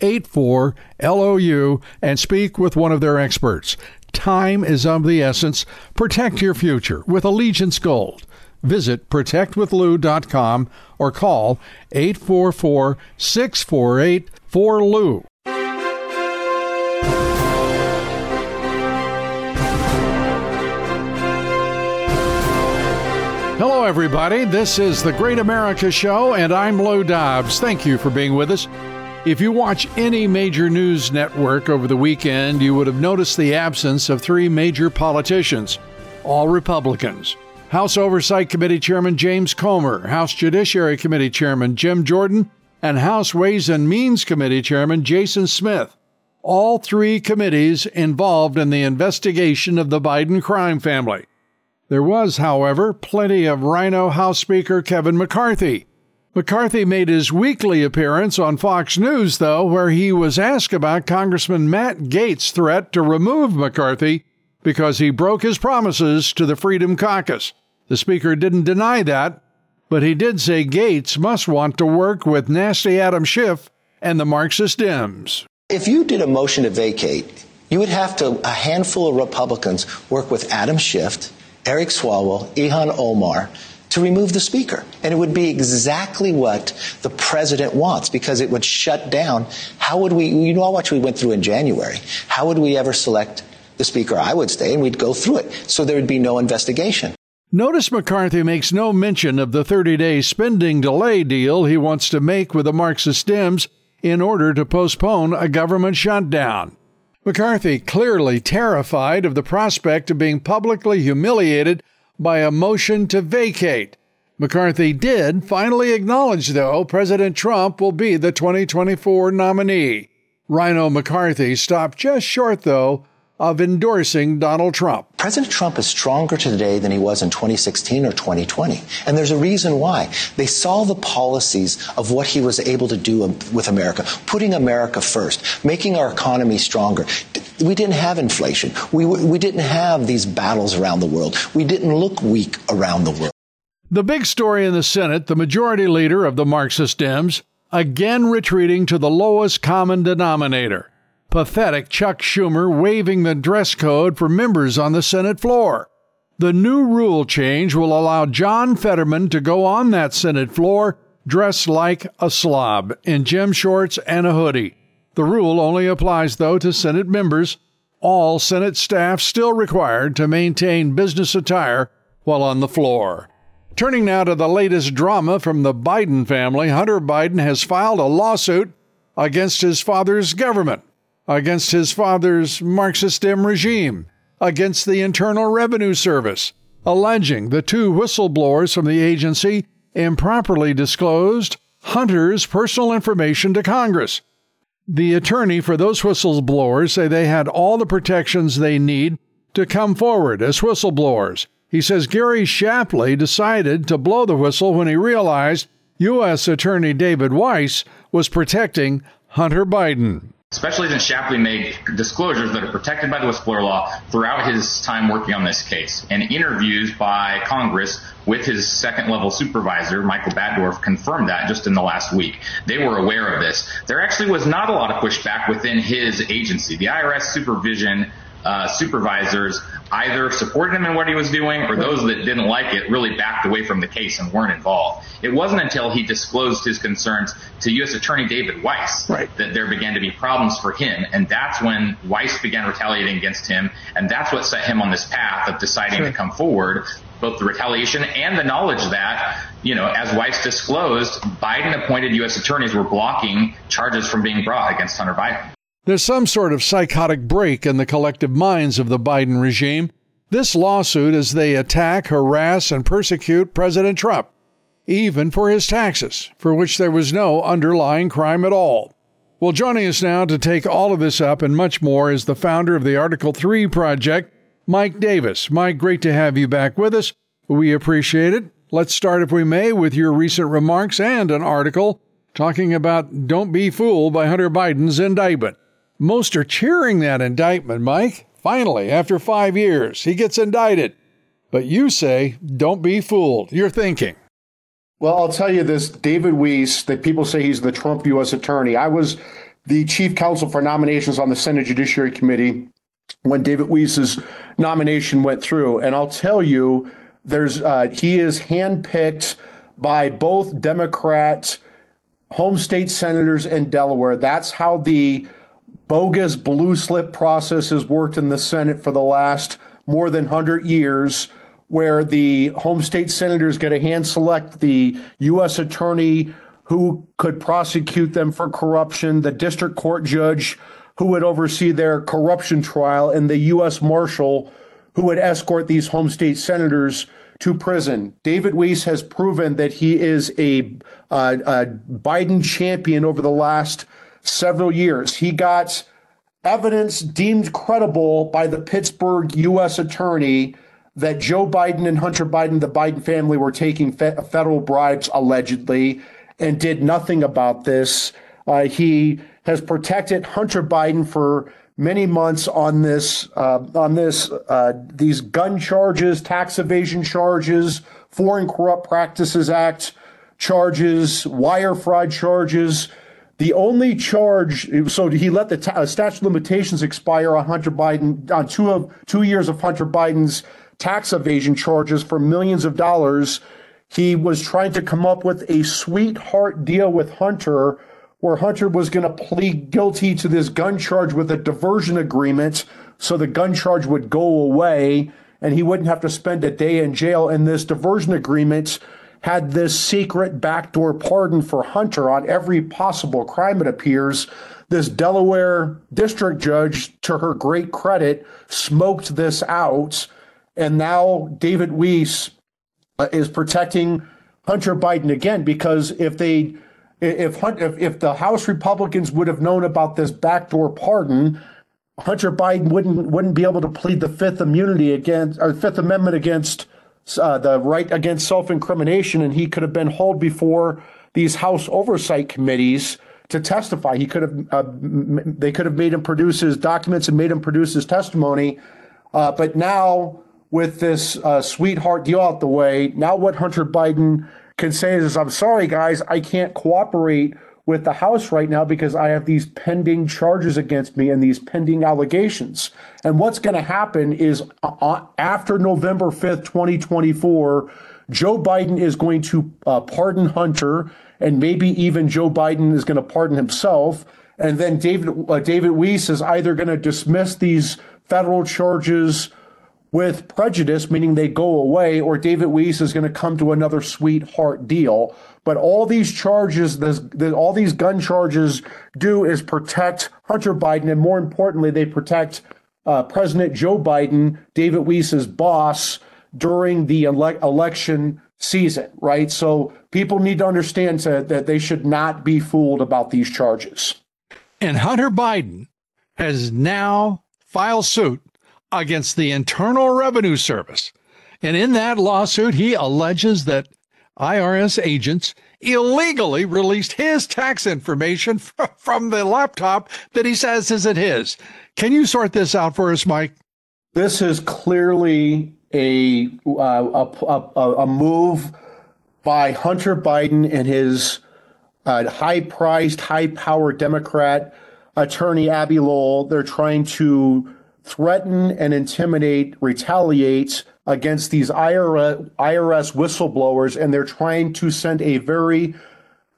84 LOU and speak with one of their experts. Time is of the essence. Protect your future with Allegiance Gold. Visit protectwithlou.com or call 844 648 4LOU. Hello, everybody. This is the Great America Show, and I'm Lou Dobbs. Thank you for being with us. If you watch any major news network over the weekend, you would have noticed the absence of three major politicians, all Republicans. House Oversight Committee Chairman James Comer, House Judiciary Committee Chairman Jim Jordan, and House Ways and Means Committee Chairman Jason Smith. All three committees involved in the investigation of the Biden crime family. There was, however, plenty of Rhino House Speaker Kevin McCarthy McCarthy made his weekly appearance on Fox News, though, where he was asked about Congressman Matt Gaetz' threat to remove McCarthy because he broke his promises to the Freedom Caucus. The Speaker didn't deny that, but he did say Gaetz must want to work with nasty Adam Schiff and the Marxist Dems. If you did a motion to vacate, you would have to, a handful of Republicans, work with Adam Schiff, Eric Swalwell, Ilhan Omar, to remove the speaker. And it would be exactly what the president wants because it would shut down. How would we, you know how much we went through in January. How would we ever select the speaker? I would stay and we'd go through it. So there would be no investigation. Notice McCarthy makes no mention of the 30 day spending delay deal he wants to make with the Marxist Dems in order to postpone a government shutdown. McCarthy clearly terrified of the prospect of being publicly humiliated by a motion to vacate. McCarthy did finally acknowledge, though, President Trump will be the 2024 nominee. Rhino McCarthy stopped just short, though, of endorsing Donald Trump. President Trump is stronger today than he was in 2016 or 2020. And there's a reason why. They saw the policies of what he was able to do with America, putting America first, making our economy stronger. We didn't have inflation. We, we didn't have these battles around the world. We didn't look weak around the world. The big story in the Senate, the majority leader of the Marxist Dems, again retreating to the lowest common denominator pathetic Chuck Schumer waiving the dress code for members on the Senate floor. The new rule change will allow John Fetterman to go on that Senate floor dressed like a slob in gym shorts and a hoodie. The rule only applies, though, to Senate members. All Senate staff still required to maintain business attire while on the floor. Turning now to the latest drama from the Biden family, Hunter Biden has filed a lawsuit against his father's government against his father's Marxist Dem regime, against the Internal Revenue Service, alleging the two whistleblowers from the agency improperly disclosed Hunter's personal information to Congress. The attorney for those whistleblowers say they had all the protections they need to come forward as whistleblowers. He says Gary Shapley decided to blow the whistle when he realized U.S. Attorney David Weiss was protecting Hunter Biden especially since Shapley made disclosures that are protected by the whistleblower law throughout his time working on this case. And interviews by Congress with his second level supervisor, Michael Batdorf, confirmed that just in the last week. They were aware of this. There actually was not a lot of pushback within his agency. The IRS supervision uh, supervisors either supported him in what he was doing or those that didn't like it really backed away from the case and weren't involved. It wasn't until he disclosed his concerns to U.S. Attorney David Weiss right. that there began to be problems for him. And that's when Weiss began retaliating against him. And that's what set him on this path of deciding sure. to come forward both the retaliation and the knowledge that, you know, as Weiss disclosed, Biden appointed U.S. attorneys were blocking charges from being brought against Hunter Biden. There's some sort of psychotic break in the collective minds of the Biden regime. This lawsuit as they attack, harass, and persecute President Trump, even for his taxes, for which there was no underlying crime at all. Well, joining us now to take all of this up and much more is the founder of the Article 3 Project, Mike Davis. Mike, great to have you back with us. We appreciate it. Let's start, if we may, with your recent remarks and an article talking about Don't Be Fooled by Hunter Biden's indictment. Most are cheering that indictment, Mike. Finally, after five years, he gets indicted. But you say, don't be fooled. You're thinking. Well, I'll tell you this David Weiss, that people say he's the Trump U.S. attorney. I was the chief counsel for nominations on the Senate Judiciary Committee when David Weiss's nomination went through. And I'll tell you, there's uh, he is handpicked by both Democrat home state senators in Delaware. That's how the bogus blue slip process has worked in the Senate for the last more than 100 years, where the home state senators get a hand select the U.S. attorney who could prosecute them for corruption, the district court judge who would oversee their corruption trial, and the U.S. marshal who would escort these home state senators to prison. David Weiss has proven that he is a, uh, a Biden champion over the last several years. He got evidence deemed credible by the Pittsburgh U.S. attorney that Joe Biden and Hunter Biden, the Biden family, were taking fe- federal bribes allegedly and did nothing about this. Uh, he has protected Hunter Biden for many months on this uh, on this uh, these gun charges, tax evasion charges, Foreign Corrupt Practices Act charges, wire fraud charges. The only charge, so he let the uh, statute of limitations expire on Hunter Biden on two of two years of Hunter Biden's tax evasion charges for millions of dollars. He was trying to come up with a sweetheart deal with Hunter, where Hunter was going to plead guilty to this gun charge with a diversion agreement, so the gun charge would go away and he wouldn't have to spend a day in jail. And this diversion agreement had this secret backdoor pardon for Hunter on every possible crime, it appears. This Delaware district judge, to her great credit, smoked this out. And now David Weiss uh, is protecting Hunter Biden again because if they if, if if the House Republicans would have known about this backdoor pardon, Hunter Biden wouldn't wouldn't be able to plead the Fifth Immunity against or Fifth Amendment against uh, the right against self incrimination, and he could have been hauled before these House oversight committees to testify. He could have uh, they could have made him produce his documents and made him produce his testimony. Uh, but now, with this uh, sweetheart deal out the way, now what Hunter Biden can say is, "I'm sorry, guys, I can't cooperate." With the House right now because I have these pending charges against me and these pending allegations. And what's going to happen is uh, after November 5th, 2024, Joe Biden is going to uh, pardon Hunter, and maybe even Joe Biden is going to pardon himself. And then David uh, David Weiss is either going to dismiss these federal charges with prejudice, meaning they go away, or David Weiss is going to come to another sweetheart deal. But all these charges, this, all these gun charges do is protect Hunter Biden, and more importantly, they protect uh, President Joe Biden, David Weiss's boss, during the ele- election season, right? So people need to understand to, that they should not be fooled about these charges. And Hunter Biden has now filed suit against the Internal Revenue Service. And in that lawsuit, he alleges that IRS agents illegally released his tax information from the laptop that he says isn't his. Can you sort this out for us, Mike? This is clearly a uh, a, a, a, move by Hunter Biden and his uh, high-priced, high-powered Democrat attorney Abbe Lowell. They're trying to threaten and intimidate, retaliate against these IRS, whistleblowers, and they're trying to send a very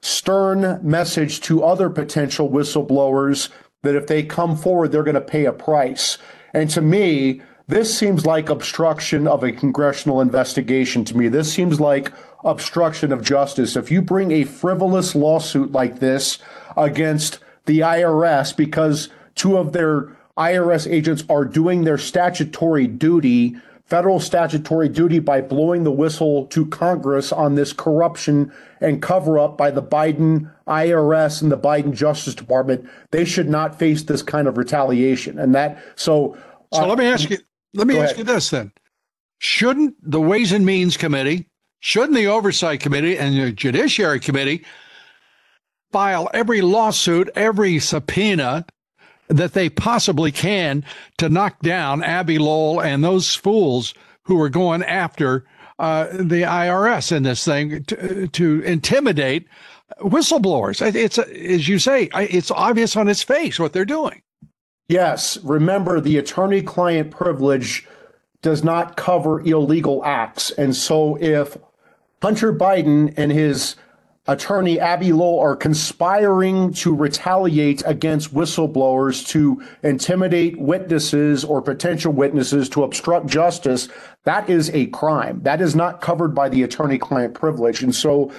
stern message to other potential whistleblowers that if they come forward, they're going to pay a price. And to me, this seems like obstruction of a congressional investigation to me. This seems like obstruction of justice. If you bring a frivolous lawsuit like this against the IRS because two of their IRS agents are doing their statutory duty, federal statutory duty, by blowing the whistle to Congress on this corruption and cover up by the Biden IRS and the Biden Justice Department. They should not face this kind of retaliation. And that, so. So uh, let me ask you, let me ask ahead. you this then. Shouldn't the Ways and Means Committee, shouldn't the Oversight Committee and the Judiciary Committee file every lawsuit, every subpoena that they possibly can to knock down Abbe Lowell and those fools who are going after uh, the IRS in this thing to, to intimidate whistleblowers. It's as you say, it's obvious on its face what they're doing. Yes, remember the attorney-client privilege does not cover illegal acts, and so if Hunter Biden and his attorney Abbe Lowell are conspiring to retaliate against whistleblowers to intimidate witnesses or potential witnesses to obstruct justice, that is a crime. That is not covered by the attorney client privilege. And so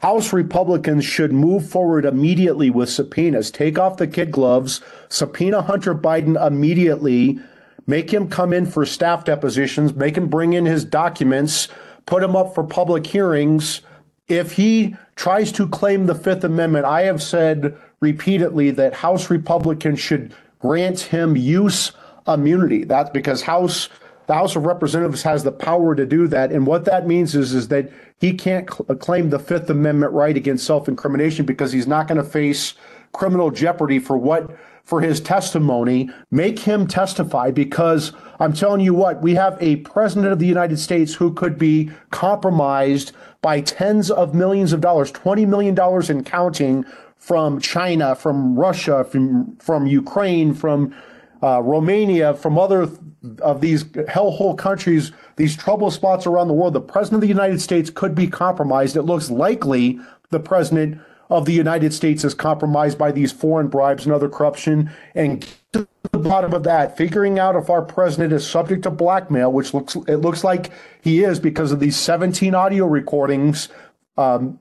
House Republicans should move forward immediately with subpoenas. Take off the kid gloves, subpoena Hunter Biden immediately, make him come in for staff depositions, make him bring in his documents, put him up for public hearings if he tries to claim the Fifth Amendment, I have said repeatedly that House Republicans should grant him use immunity. That's because House the House of Representatives has the power to do that, and what that means is is that he can't cl- claim the Fifth Amendment right against self-incrimination because he's not going to face criminal jeopardy for what for his testimony. Make him testify because I'm telling you what, we have a president of the United States who could be compromised by tens of millions of dollars, $20 million in counting from China, from Russia, from, from Ukraine, from uh, Romania, from other of these hellhole countries, these trouble spots around the world. The president of the United States could be compromised. It looks likely the president of the United States is compromised by these foreign bribes and other corruption. And to the bottom of that, figuring out if our president is subject to blackmail, which looks it looks like he is because of these 17 audio recordings, um,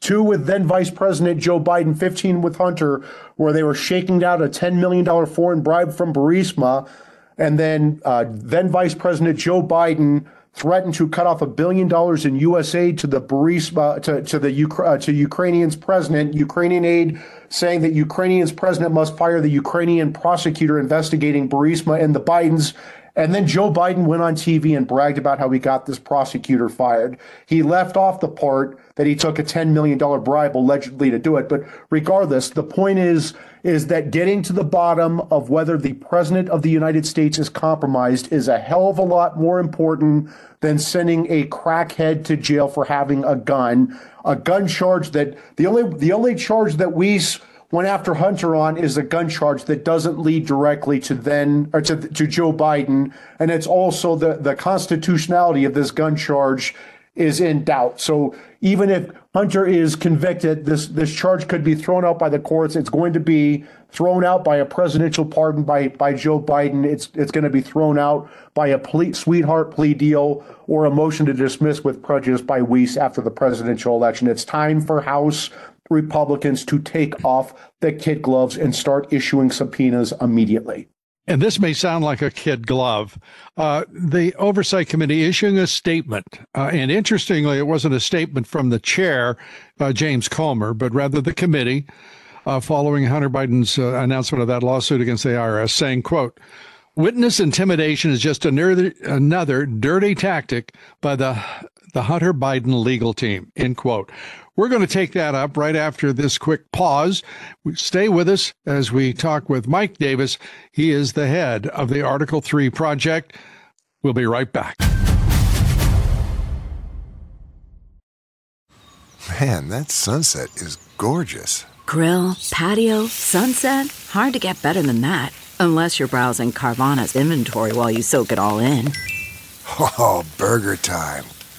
two with then Vice President Joe Biden, 15 with Hunter, where they were shaking down a $10 million foreign bribe from Burisma. And then uh, then Vice President Joe Biden threatened to cut off a billion dollars in U.S. aid to the Burisma to to the uh, to Ukrainians president. Ukrainian aid saying that Ukrainians president must fire the Ukrainian prosecutor investigating Burisma and the Bidens. And then Joe Biden went on TV and bragged about how he got this prosecutor fired. He left off the part that he took a $10 million bribe allegedly to do it. But regardless, the point is, is that getting to the bottom of whether the president of the United States is compromised is a hell of a lot more important than sending a crackhead to jail for having a gun, a gun charge that the only, the only charge that we went after Hunter on is a gun charge that doesn't lead directly to then or to, to Joe Biden, and it's also the the constitutionality of this gun charge is in doubt. So even if Hunter is convicted, this this charge could be thrown out by the courts. It's going to be thrown out by a presidential pardon by by Joe Biden. It's it's going to be thrown out by a plea, sweetheart plea deal or a motion to dismiss with prejudice by Weiss after the presidential election. It's time for House Republicans to take off the kid gloves and start issuing subpoenas immediately. And this may sound like a kid glove. Uh, the Oversight Committee issuing a statement. Uh, and interestingly, it wasn't a statement from the chair, uh, James Comer, but rather the committee uh, following Hunter Biden's uh, announcement of that lawsuit against the IRS saying, quote, Witness intimidation is just another, another dirty tactic by the the Hunter Biden legal team. End quote. We're going to take that up right after this quick pause. Stay with us as we talk with Mike Davis. He is the head of the Article 3 project. We'll be right back. Man, that sunset is gorgeous. Grill, patio, sunset. Hard to get better than that. Unless you're browsing Carvana's inventory while you soak it all in. Oh, burger time.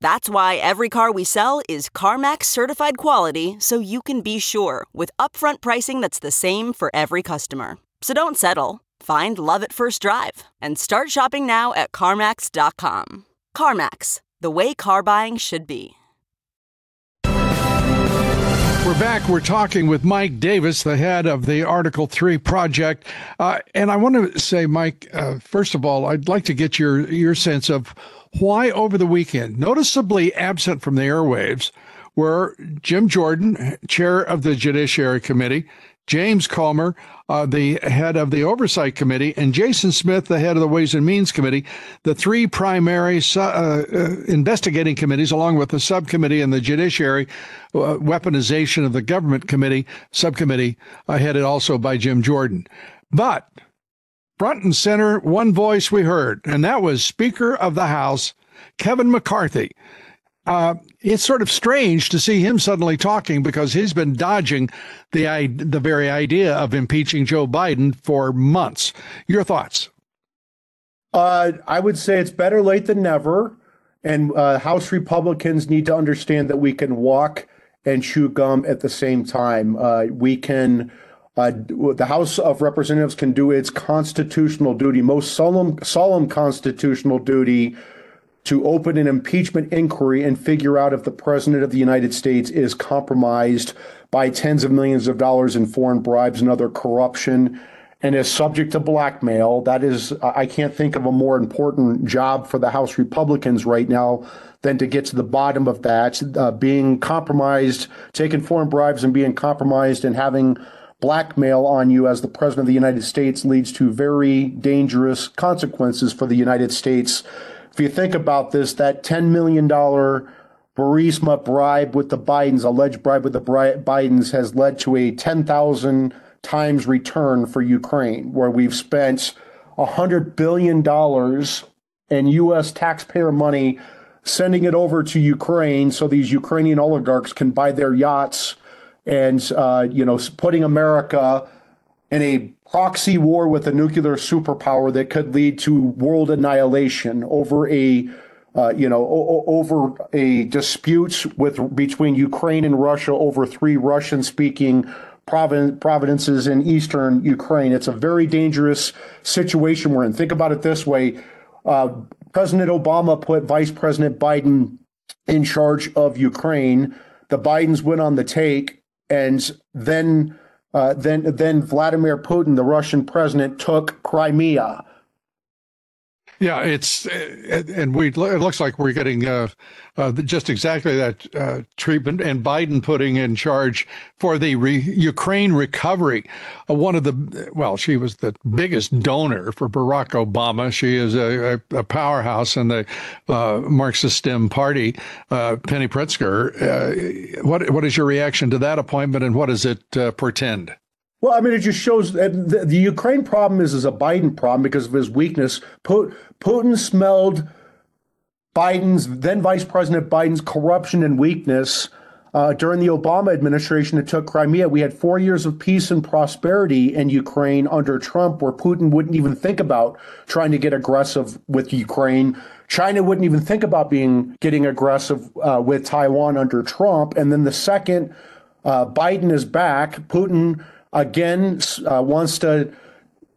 That's why every car we sell is CarMax certified quality so you can be sure with upfront pricing that's the same for every customer. So don't settle. Find love at first drive and start shopping now at CarMax.com. CarMax, the way car buying should be. We're back. We're talking with Mike Davis, the head of the Article 3 project. Uh, and I want to say, Mike, uh, first of all, I'd like to get your, your sense of why over the weekend, noticeably absent from the airwaves, were Jim Jordan, chair of the Judiciary Committee, James Comer, uh, the head of the Oversight Committee, and Jason Smith, the head of the Ways and Means Committee, the three primary uh, uh, investigating committees, along with the subcommittee and the Judiciary uh, Weaponization of the Government Committee, subcommittee, uh, headed also by Jim Jordan. But front and center, one voice we heard, and that was Speaker of the House, Kevin McCarthy. Uh, it's sort of strange to see him suddenly talking because he's been dodging the the very idea of impeaching Joe Biden for months. Your thoughts? Uh, I would say it's better late than never, and uh, House Republicans need to understand that we can walk and chew gum at the same time. Uh, we can uh, the House of Representatives can do its constitutional duty, most solemn, solemn constitutional duty, to open an impeachment inquiry and figure out if the President of the United States is compromised by tens of millions of dollars in foreign bribes and other corruption and is subject to blackmail. That is, I can't think of a more important job for the House Republicans right now than to get to the bottom of that. Uh, being compromised, taking foreign bribes and being compromised and having blackmail on you as the president of the United States leads to very dangerous consequences for the United States. If you think about this, that $10 million Burisma bribe with the Bidens, alleged bribe with the Bidens, has led to a 10,000 times return for Ukraine, where we've spent $100 billion in U.S. taxpayer money sending it over to Ukraine so these Ukrainian oligarchs can buy their yachts and uh, you know putting America in a proxy war with a nuclear superpower that could lead to world annihilation over a uh, you know o- over a dispute with between Ukraine and Russia over three Russian speaking provin- provinces in eastern Ukraine. It's a very dangerous situation we're in. Think about it this way: uh, President Obama put Vice President Biden in charge of Ukraine. The Bidens went on the take and then uh, then then Vladimir Putin, the Russian president, took Crimea. Yeah, it's and we it looks like we're getting uh, uh, just exactly that uh, treatment, and Biden putting in charge for the re- Ukraine recovery. Uh, one of the well, she was the biggest donor for Barack Obama. She is a, a, powerhouse in the uh, Marxist Dem Party. Uh, Penny Pritzker, what what is your reaction to that appointment, and what does it portend? Well, I mean, it just shows that the, the, Ukraine problem is, is a Biden problem because of his weakness. Putin smelled Biden's, then Vice President Biden's corruption and weakness. Uh, during the Obama administration that took Crimea, we had four years of peace and prosperity in Ukraine under Trump, where Putin wouldn't even think about trying to get aggressive with Ukraine. China wouldn't even think about being getting aggressive uh, with Taiwan under Trump. And then the second uh, Biden is back, Putin again uh, wants to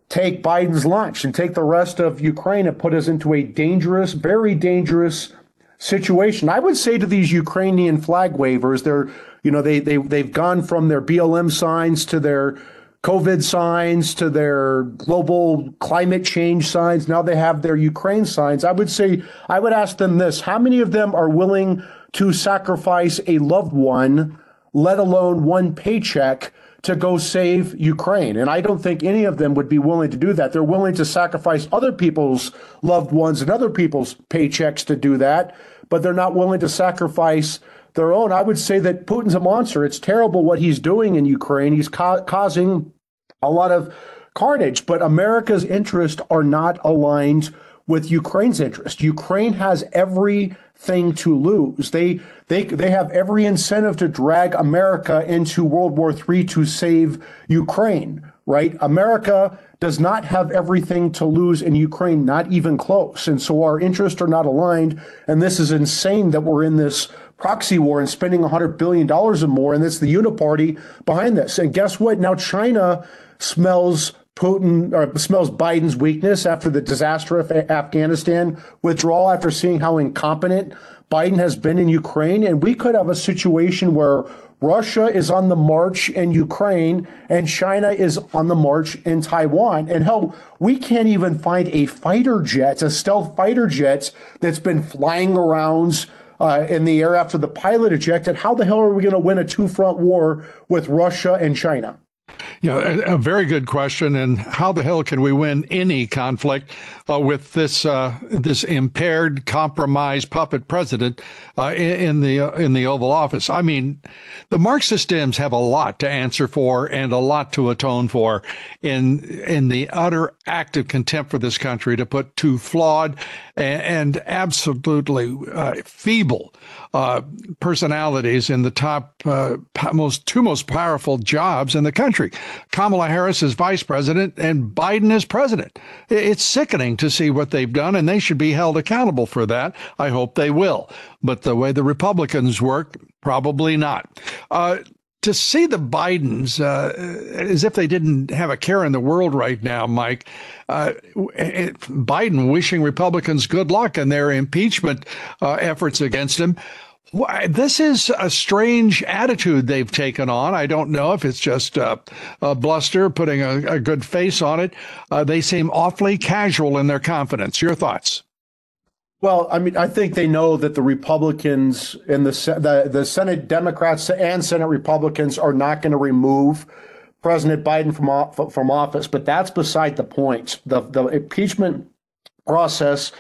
take Biden's lunch and take the rest of Ukraine and put us into a dangerous, very dangerous situation. I would say to these Ukrainian flag wavers, they're, you know, they, they, they've gone from their BLM signs to their COVID signs to their global climate change signs. Now they have their Ukraine signs. I would say, I would ask them this how many of them are willing to sacrifice a loved one, let alone one paycheck? To go save Ukraine. And I don't think any of them would be willing to do that. They're willing to sacrifice other people's loved ones and other people's paychecks to do that, but they're not willing to sacrifice their own. I would say that Putin's a monster. It's terrible what he's doing in Ukraine. He's ca- causing a lot of carnage, but America's interests are not aligned with Ukraine's interest. Ukraine has everything to lose. They they they have every incentive to drag America into World War III to save Ukraine. Right? America does not have everything to lose in Ukraine, not even close. And so our interests are not aligned. And this is insane that we're in this proxy war and spending $100 billion or more. And it's the uniparty behind this. And guess what? Now China smells Putin or smells Biden's weakness after the disaster of Afghanistan withdrawal, after seeing how incompetent Biden has been in Ukraine. And we could have a situation where Russia is on the march in Ukraine and China is on the march in Taiwan. And hell, we can't even find a fighter jet, a stealth fighter jet that's been flying around uh, in the air after the pilot ejected. How the hell are we going to win a two front war with Russia and China? Yeah, a, very good question. And how the hell can we win any conflict uh, with this uh, this impaired, compromised puppet president uh, in, the uh, in the Oval Office? I mean, the Marxist Dems have a lot to answer for and a lot to atone for in in the utter act of contempt for this country to put two flawed and, and absolutely uh, feeble uh, personalities in the top uh, most two most powerful jobs in the country. Kamala Harris is vice president and Biden is president. It's sickening to see what they've done, and they should be held accountable for that. I hope they will. But the way the Republicans work, probably not. Uh, to see the Bidens uh, as if they didn't have a care in the world right now, Mike. Uh, Biden wishing Republicans good luck in their impeachment uh, efforts against him. This is a strange attitude they've taken on. I don't know if it's just a, a bluster, putting a, a, good face on it. Uh, they seem awfully casual in their confidence. Your thoughts? Well, I mean, I think they know that the Republicans and the the, the Senate Democrats and Senate Republicans are not going to remove President Biden from from office. But that's beside the point. The the impeachment process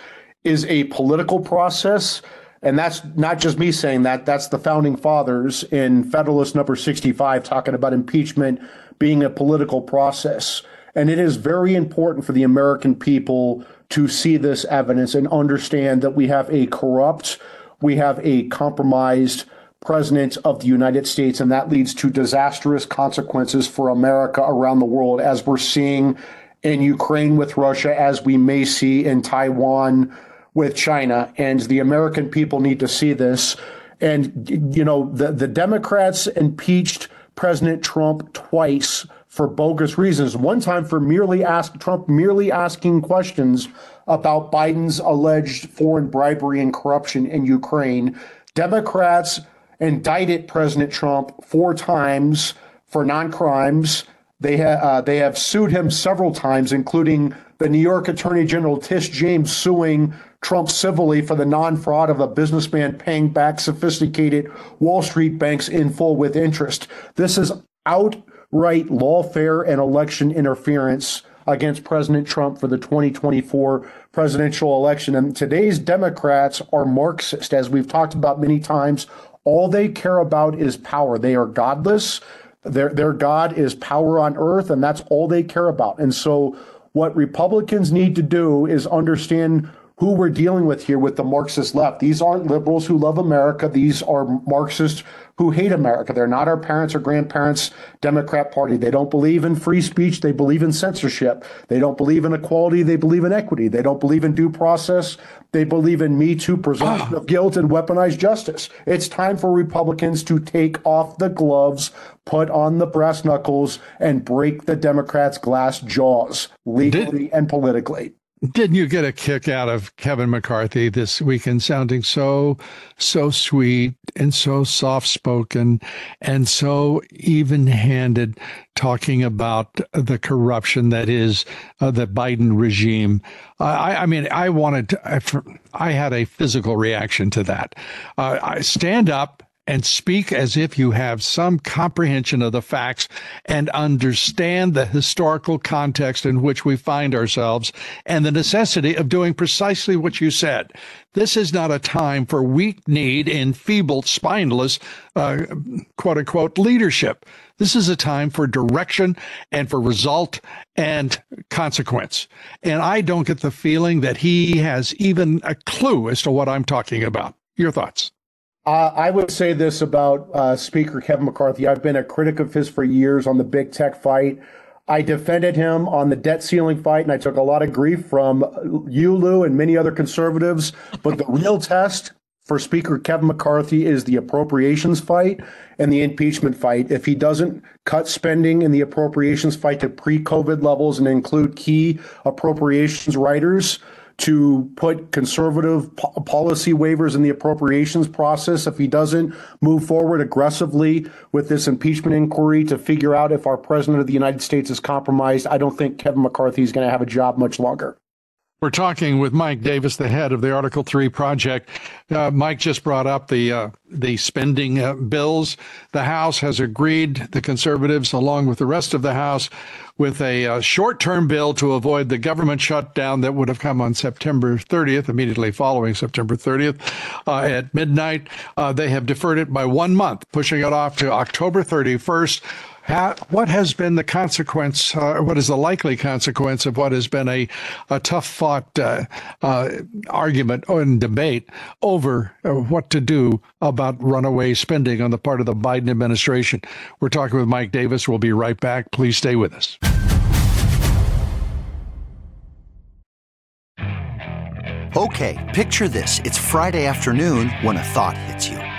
is a political process. And that's not just me saying that, that's the founding fathers in Federalist number 65 talking about impeachment being a political process. And it is very important for the American people to see this evidence and understand that we have a corrupt, we have a compromised president of the United States, and that leads to disastrous consequences for America around the world, as we're seeing in Ukraine with Russia, as we may see in Taiwan with China. And the American people need to see this. And, you know, the, the Democrats impeached President Trump twice for bogus reasons. One time for merely ask Trump merely asking questions about Biden's alleged foreign bribery and corruption in Ukraine. Democrats indicted President Trump four times for non-crimes. They ha- uh, they have sued him several times, including the New York Attorney General Tish James suing Trump civilly for the non-fraud of a businessman paying back sophisticated Wall Street banks in full with interest. This is out right lawfare and election interference against President Trump for the 2024 presidential election. And today's Democrats are Marxist, as we've talked about many times. All they care about is power. They are godless. Their, their God is power on earth, and that's all they care about. And so, what Republicans need to do is understand who we're dealing with here with the Marxist left. These aren't liberals who love America. These are Marxists who hate America. They're not our parents or grandparents' Democrat Party. They don't believe in free speech. They believe in censorship. They don't believe in equality. They believe in equity. They don't believe in due process. They believe in Me Too, presumption of guilt, and weaponized justice. It's time for Republicans to take off the gloves, put on the brass knuckles, and break the Democrats' glass jaws legally Did- and politically. Didn't you get a kick out of Kevin McCarthy this weekend sounding so, so sweet and so soft spoken and so even handed, talking about the corruption that is uh, the Biden regime? I, I, mean, I wanted to, I, I, had a physical reaction to that. Uh, I stand up and speak as if you have some comprehension of the facts and understand the historical context in which we find ourselves and the necessity of doing precisely what you said. This is not a time for weak kneed, enfeebled, spineless, uh, quote unquote, leadership. This is a time for direction and for result and consequence. And I don't get the feeling that he has even a clue as to what I'm talking about. Your thoughts? Uh, I would say this about uh, Speaker Kevin McCarthy. I've been a critic of his for years on the big tech fight. I defended him on the debt ceiling fight, and I took a lot of grief from you, Lou, and many other conservatives. But the real test for Speaker Kevin McCarthy is the appropriations fight and the impeachment fight. If he doesn't cut spending in the appropriations fight to pre COVID levels and include key appropriations riders, to put conservative po- policy waivers in the appropriations process if he doesn't move forward aggressively with this impeachment inquiry to figure out if our president of the United States is compromised. I don't think Kevin McCarthy is going to have a job much longer. We're talking with Mike Davis, the head of the Article Three project. Uh, Mike just brought up the uh, the spending uh, bills. The House has agreed, the conservatives, along with the rest of the House, with a uh, short-term bill to avoid the government shutdown that would have come on September 30th, immediately following September 30th uh, at midnight. Uh, they have deferred it by one month, pushing it off to October 31st what has been the consequence? Uh, what is the likely consequence of what has been a, a tough fought uh, uh, argument and debate over uh, what to do about runaway spending on the part of the Biden administration? We're talking with Mike Davis. We'll be right back. Please stay with us. Okay, picture this. It's Friday afternoon when a thought hits you.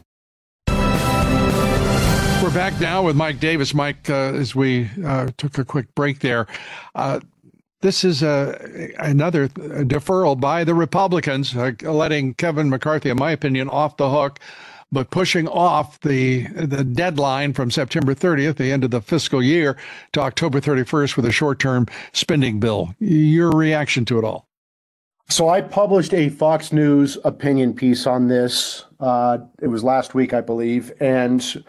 We're back now with Mike Davis. Mike, uh, as we uh, took a quick break there, uh, this is a, another deferral by the Republicans, uh, letting Kevin McCarthy, in my opinion, off the hook, but pushing off the the deadline from September 30th, the end of the fiscal year, to October 31st with a short-term spending bill. Your reaction to it all? So I published a Fox News opinion piece on this. Uh, it was last week, I believe, and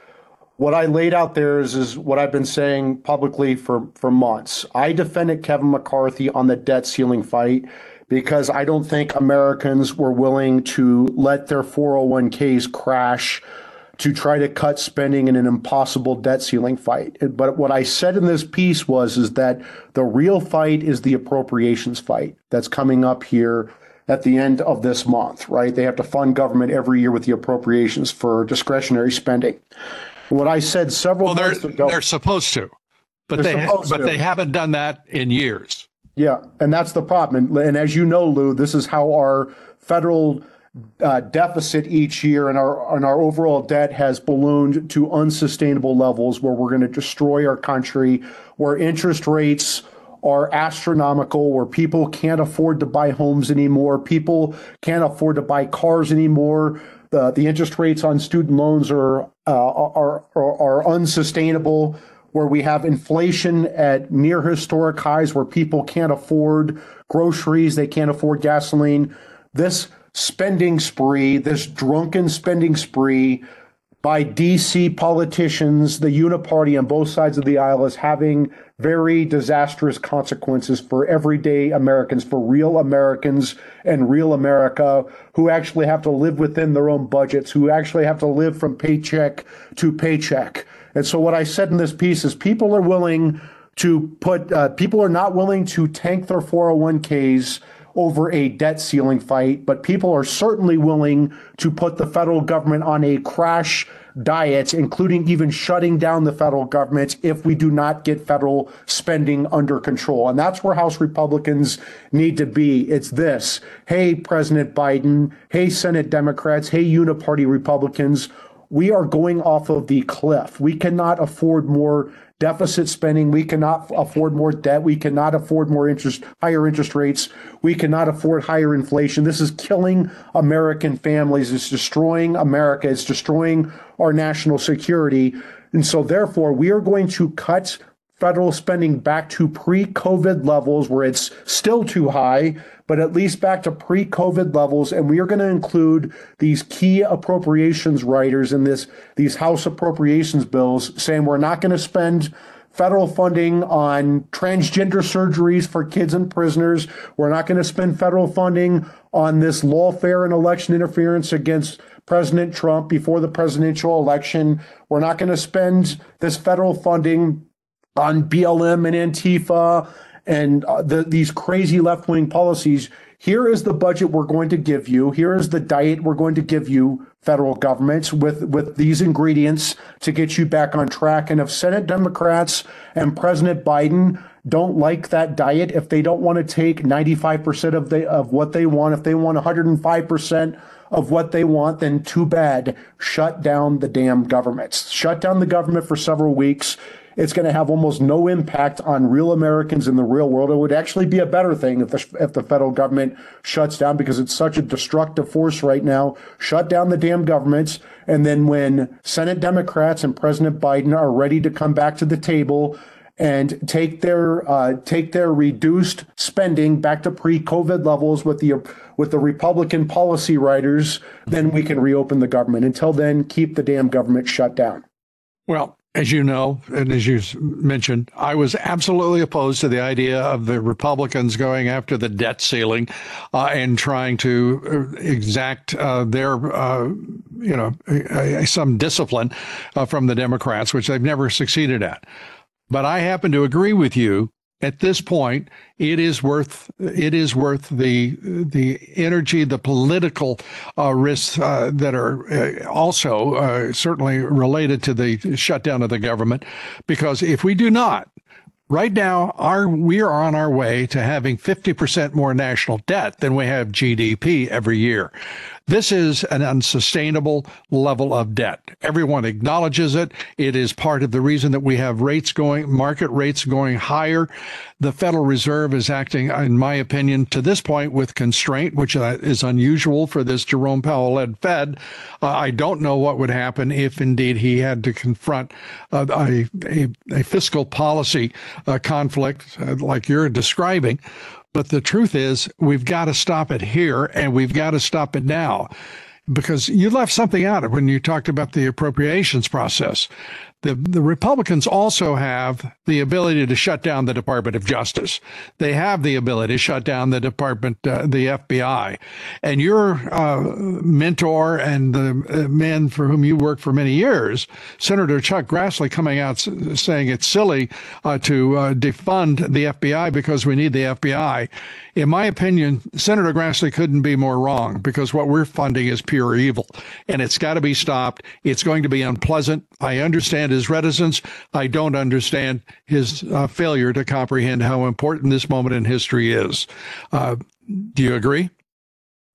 what I laid out there is, is what I've been saying publicly for, for months. I defended Kevin McCarthy on the debt ceiling fight because I don't think Americans were willing to let their 401ks crash to try to cut spending in an impossible debt ceiling fight. But what I said in this piece was is that the real fight is the appropriations fight that's coming up here at the end of this month, right? They have to fund government every year with the appropriations for discretionary spending. What I said several well, months ago. They're supposed to, but they but to. they haven't done that in years. Yeah, and that's the problem. And, and as you know, Lou, this is how our federal uh, deficit each year, and our and our overall debt has ballooned to unsustainable levels, where we're going to destroy our country, where interest rates are astronomical, where people can't afford to buy homes anymore, people can't afford to buy cars anymore. The the interest rates on student loans are Uh, are, are are unsustainable. Where we have inflation at near historic highs, where people can't afford groceries, they can't afford gasoline. This spending spree, this drunken spending spree by DC politicians, the uniparty on both sides of the aisle is having very disastrous consequences for everyday Americans, for real Americans and real America who actually have to live within their own budgets, who actually have to live from paycheck to paycheck. And so, what I said in this piece is people are willing to put, uh, people are not willing to tank their 401ks over a debt ceiling fight, but people are certainly willing to put the federal government on a crash diet, including even shutting down the federal government if we do not get federal spending under control. And that's where House Republicans need to be. It's this hey, President Biden, hey, Senate Democrats, hey, Uniparty Republicans. We are going off of the cliff. We cannot afford more deficit spending. We cannot afford more debt. We cannot afford more interest, higher interest rates. We cannot afford higher inflation. This is killing American families. It's destroying America. It's destroying our national security. And so, therefore, we are going to cut federal spending back to pre COVID levels where it's still too high, but at least back to pre COVID levels. And we are going to include these key appropriations riders in this, these House appropriations bills saying we're not going to spend federal funding on transgender surgeries for kids and prisoners. We're not going to spend federal funding on this lawfare and election interference against President Trump before the presidential election. We're not going to spend this federal funding on BLM and Antifa and uh, the, these crazy left wing policies. Here is the budget we're going to give you. Here is the diet we're going to give you, federal governments, with, with these ingredients to get you back on track. And if Senate Democrats and President Biden don't like that diet, if they don't want to take 95% of the of what they want, if they want 105% of what they want, then too bad. Shut down the damn governments. Shut down the government for several weeks it's going to have almost no impact on real Americans in the real world. It would actually be a better thing if the, if the federal government shuts down because it's such a destructive force right now. Shut down the damn governments. And then when Senate Democrats and President Biden are ready to come back to the table and take their uh, take their reduced spending back to pre-COVID levels with the with the Republican policy riders, then we can reopen the government. Until then, keep the damn government shut down. Well, as you know, and as you mentioned, I was absolutely opposed to the idea of the Republicans going after the debt ceiling uh, and trying to uh, exact uh, their, uh, you know, some discipline uh, from the Democrats, which they've never succeeded at. But I happen to agree with you at this point, it is worth it is worth the the energy, the political uh, risks uh, that are uh, also uh, certainly related to the shutdown of the government, because if we do not, right now, our we are on our way to having 50% more national debt than we have GDP every year. This is an unsustainable level of debt. Everyone acknowledges it. It is part of the reason that we have rates going, market rates going higher. The Federal Reserve is acting, in my opinion, to this point with constraint, which uh, is unusual for this Jerome Powell led Fed. Uh, I don't know what would happen if indeed he had to confront uh, a, a, a, fiscal policy uh, conflict uh, like you're describing. But the truth is, we've got to stop it here and we've got to stop it now because you left something out when you talked about the appropriations process. The, the Republicans also have the ability to shut down the Department of Justice. They have the ability to shut down the Department, uh, the FBI. And your uh, mentor and the uh, man for whom you worked for many years, Senator Chuck Grassley, coming out saying it's silly uh, to uh, defund the FBI because we need the FBI. In my opinion, Senator Grassley couldn't be more wrong because what we're funding is pure evil and it's got to be stopped. It's going to be unpleasant. I understand his reticence. I don't understand his uh, failure to comprehend how important this moment in history is. Uh, do you agree?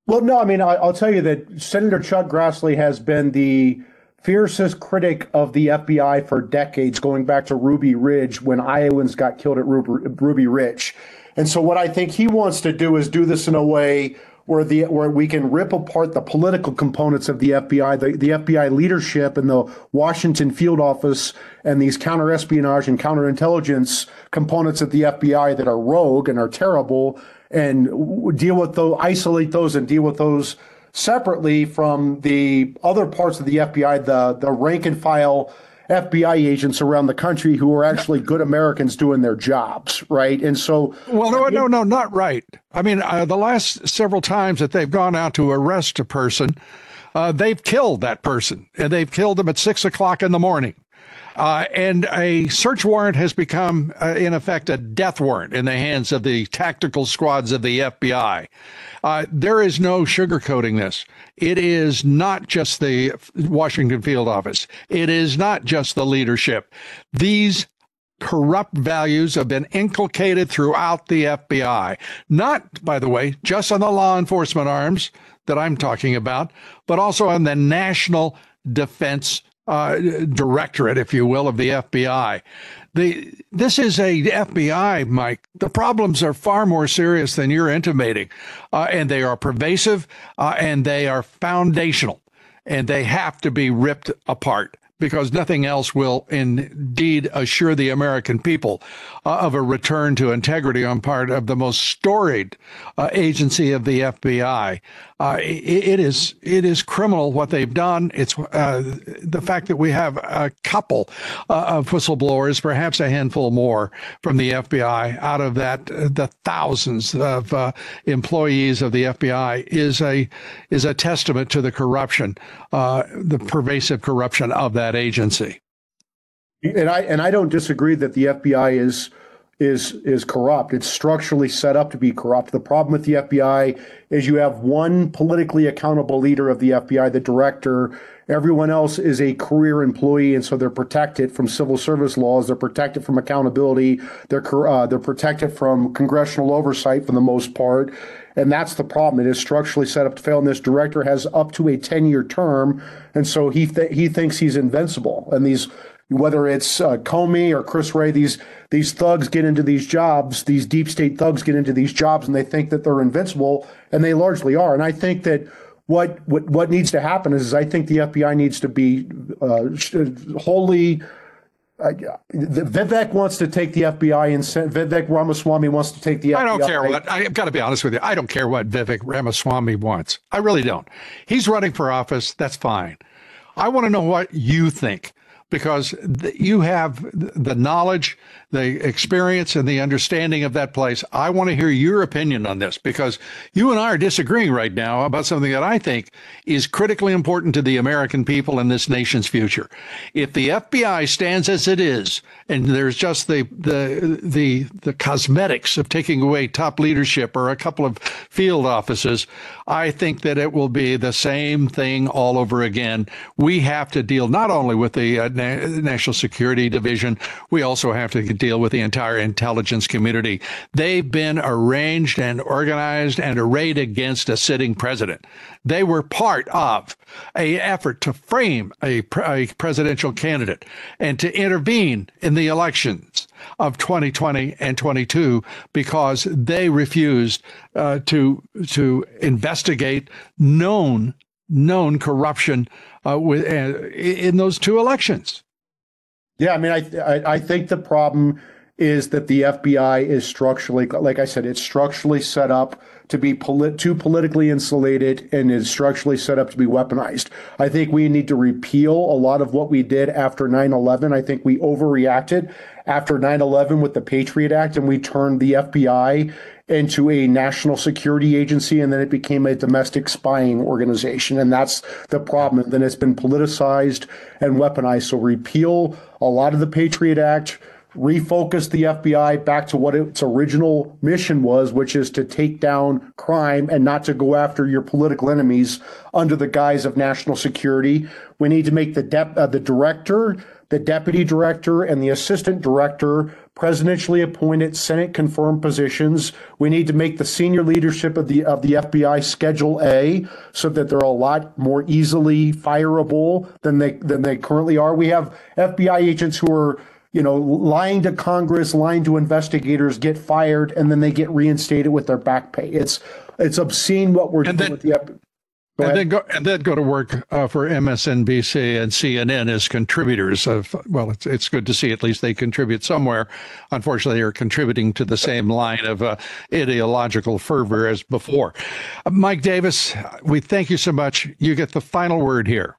Well, no, I mean, I, will tell you that Senator Chuck Grassley has been the fiercest critic of the FBI for decades, going back to Ruby Ridge when Iowans got killed at Ruby, Ruby Ridge. And so, what I think he wants to do is do this in a way where the where we can rip apart the political components of the FBI, the, the FBI leadership and the Washington field office and these counter espionage and counterintelligence components of the FBI that are rogue and are terrible and deal with those isolate those and deal with those separately from the other parts of the FBI, the the rank and file FBI agents around the country who are actually good Americans doing their jobs, right? And so, well, no, no, no, not right. I mean, uh, the last several times that they've gone out to arrest a person, uh, they've killed that person, and they've killed them at six o'clock in the morning. Uh, and a search warrant has become, uh, in effect, a death warrant in the hands of the tactical squads of the FBI. Uh, there is no sugarcoating this. It is not just the Washington field office. It is not just the leadership. These corrupt values have been inculcated throughout the FBI. Not, by the way, just on the law enforcement arms that I'm talking about, but also on the national defense uh, directorate, if you will, of the FBI. The, this is a FBI, Mike. The problems are far more serious than you're intimating, uh, and they are pervasive uh, and they are foundational, and they have to be ripped apart because nothing else will indeed assure the American people uh, of a return to integrity on part of the most storied uh, agency of the FBI. Uh, it, it is it is criminal what they've done. It's uh, the fact that we have a couple uh, of whistleblowers, perhaps a handful more from the FBI, out of that uh, the thousands of employees of the FBI is a is a testament to the corruption, the pervasive corruption of that agency. And I and I don't disagree that the FBI is is is corrupt. It's structurally set up to be corrupt. The problem with the FBI is you have one politically accountable leader of the FBI, the director. Everyone else is a career employee, and so they're protected from civil service laws. They're protected from accountability. They're uh, they're protected from congressional oversight for the most part, and that's the problem. It is structurally set up to fail. And this director has up to a ten year term, and so he th- he thinks he's invincible. And these whether it's uh, Comey or Chris Wray, these these thugs get into these jobs, these deep state thugs get into these jobs, and they think that they're invincible, and they largely are. And I think that what what what needs to happen is, is I think the FBI needs to be uh, wholly. Uh, Vivek wants to take the FBI and Vivek Ramaswamy wants to take the FBI. I don't care what I've got to be honest with you. I don't care what Vivek Ramaswamy wants. I really don't. He's running for office. That's fine. I want to know what you think because you have the knowledge, the experience, and the understanding of that place. I want to hear your opinion on this because you and I are disagreeing right now about something that I think is critically important to the American people and this nation's future. If the FBI stands as it is, and there's just the the the the cosmetics of taking away top leadership or a couple of field offices, I think that it will be the same thing all over again. We have to deal not only with the uh, Na- National Security Division, we also have to deal with the entire intelligence community. They've been arranged and organized and arrayed against a sitting president. They were part of a effort to frame a, a presidential candidate and to intervene in the elections of 2020 and 22 because they refused uh, to to investigate known known corruption uh, with, uh, in those two elections. Yeah, I mean, I, I, I think the problem is that the FBI is structurally, like I said, it's structurally set up to be polit- too politically insulated and is structurally set up to be weaponized. I think we need to repeal a lot of what we did after 9 11. I think we overreacted after 9 11 with the Patriot Act and we turned the FBI into a national security agency and then it became a domestic spying organization. And that's the problem. And then it's been politicized and weaponized. So repeal a lot of the Patriot Act refocus the FBI back to what its original mission was, which is to take down crime and not to go after your political enemies under the guise of national security. We need to make the de- uh, the director the deputy director and the assistant director presidentially appointed Senate confirmed positions. We need to make the senior leadership of the of the FBI Schedule A so that they're a lot more easily fireable than they than they currently are. We have FBI agents who are you know, lying to Congress, lying to investigators, get fired, and then they get reinstated with their back pay. It's it's obscene what we're and doing then, with the and then go and then go to work uh, for MSNBC and CNN as contributors of. Well, it's it's good to see at least they contribute somewhere. Unfortunately, they are contributing to the same line of uh, ideological fervor as before. Uh, Mike Davis, we thank you so much. You get the final word here.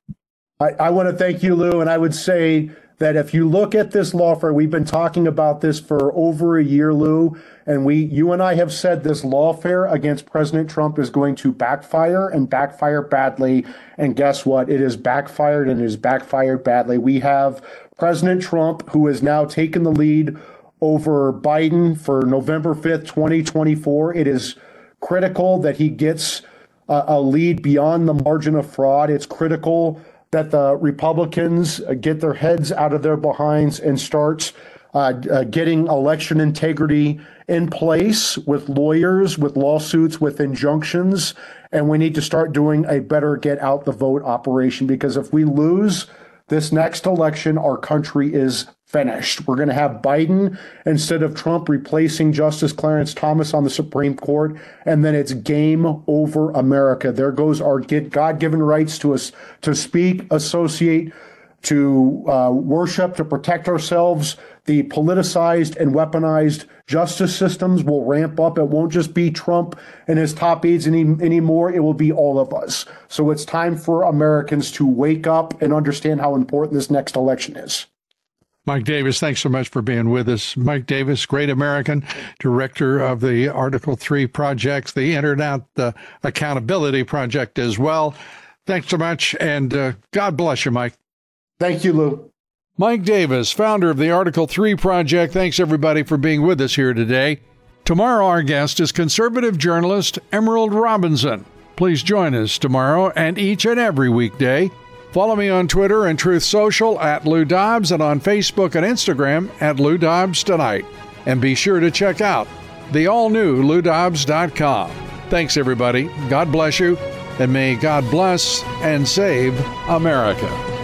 I, I want to thank you, Lou, and I would say that if you look at this lawfare, we've been talking about this for over a year, Lou, and we, you and I have said this lawfare against President Trump is going to backfire and backfire badly. And guess what? It is backfired and is backfired badly. We have President Trump, who has now taken the lead over Biden for November 5th, 2024. It is critical that he gets a, a lead beyond the margin of fraud. It's critical that the Republicans uh, get their heads out of their behinds and start uh, uh, getting election integrity in place with lawyers, with lawsuits, with injunctions. And we need to start doing a better get out the vote operation because if we lose this next election, our country is finished. We're going to have Biden instead of Trump replacing Justice Clarence Thomas on the Supreme Court, and then it's game over America. There goes our God given rights to us to speak, associate, to uh, worship, to protect ourselves. The politicized and weaponized justice systems will ramp up. It won't just be Trump and his top aides any, anymore. It will be all of us. So it's time for Americans to wake up and understand how important this next election is. Mike Davis, thanks so much for being with us. Mike Davis, great American, director of the Article 3 projects, the Internet the Accountability Project as well. Thanks so much, and uh, God bless you, Mike. Thank you, Lou. Mike Davis, founder of the Article 3 Project. Thanks, everybody, for being with us here today. Tomorrow, our guest is conservative journalist Emerald Robinson. Please join us tomorrow and each and every weekday Follow me on Twitter and Truth Social at Lou Dobbs and on Facebook and Instagram at Lou Dobbs Tonight. And be sure to check out the all new LouDobbs.com. Thanks, everybody. God bless you, and may God bless and save America.